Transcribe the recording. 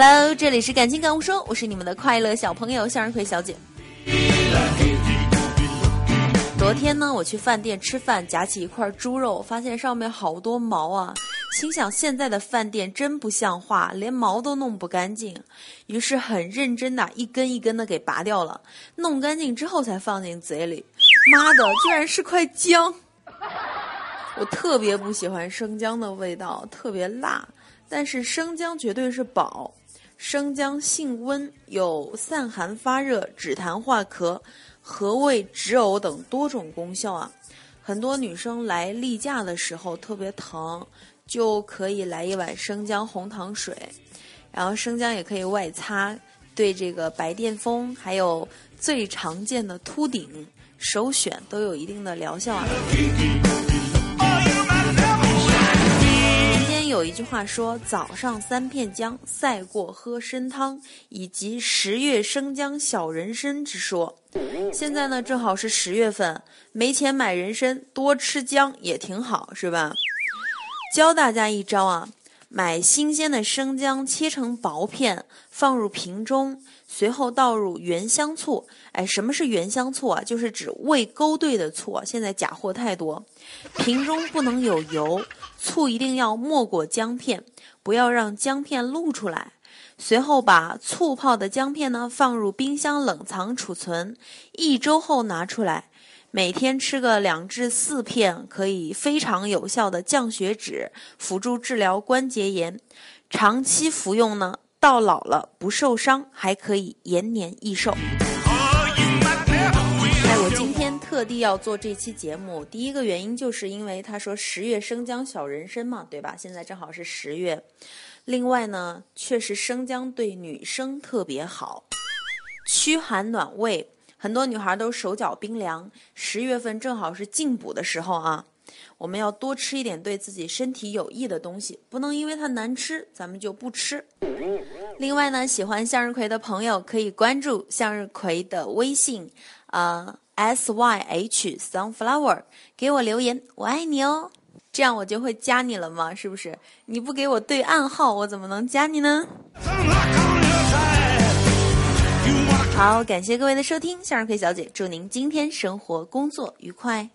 Hello，这里是感情感悟说，我是你们的快乐小朋友向日葵小姐。昨天呢，我去饭店吃饭，夹起一块猪肉，发现上面好多毛啊，心想现在的饭店真不像话，连毛都弄不干净。于是很认真的一根一根的给拔掉了，弄干净之后才放进嘴里。妈的，居然是块姜！我特别不喜欢生姜的味道，特别辣。但是生姜绝对是宝。生姜性温，有散寒发热、止痰化咳、和胃止呕等多种功效啊。很多女生来例假的时候特别疼，就可以来一碗生姜红糖水。然后生姜也可以外擦，对这个白癜风还有最常见的秃顶，首选都有一定的疗效啊。有一句话说：“早上三片姜，赛过喝参汤。”以及“十月生姜小人参”之说。现在呢，正好是十月份，没钱买人参，多吃姜也挺好，是吧？教大家一招啊，买新鲜的生姜，切成薄片，放入瓶中。随后倒入原香醋，哎，什么是原香醋啊？就是指未勾兑的醋。现在假货太多，瓶中不能有油，醋一定要没过姜片，不要让姜片露出来。随后把醋泡的姜片呢放入冰箱冷藏储存，一周后拿出来，每天吃个两至四片，可以非常有效的降血脂，辅助治疗关节炎。长期服用呢。到老了不受伤，还可以延年益寿。哎，我今天特地要做这期节目，第一个原因就是因为他说十月生姜小人参嘛，对吧？现在正好是十月。另外呢，确实生姜对女生特别好，驱寒暖胃，很多女孩都手脚冰凉，十月份正好是进补的时候啊。我们要多吃一点对自己身体有益的东西，不能因为它难吃，咱们就不吃。另外呢，喜欢向日葵的朋友可以关注向日葵的微信，啊，S Y H Sunflower，给我留言，我爱你哦，这样我就会加你了嘛？是不是？你不给我对暗号，我怎么能加你呢？好，感谢各位的收听，向日葵小姐祝您今天生活工作愉快。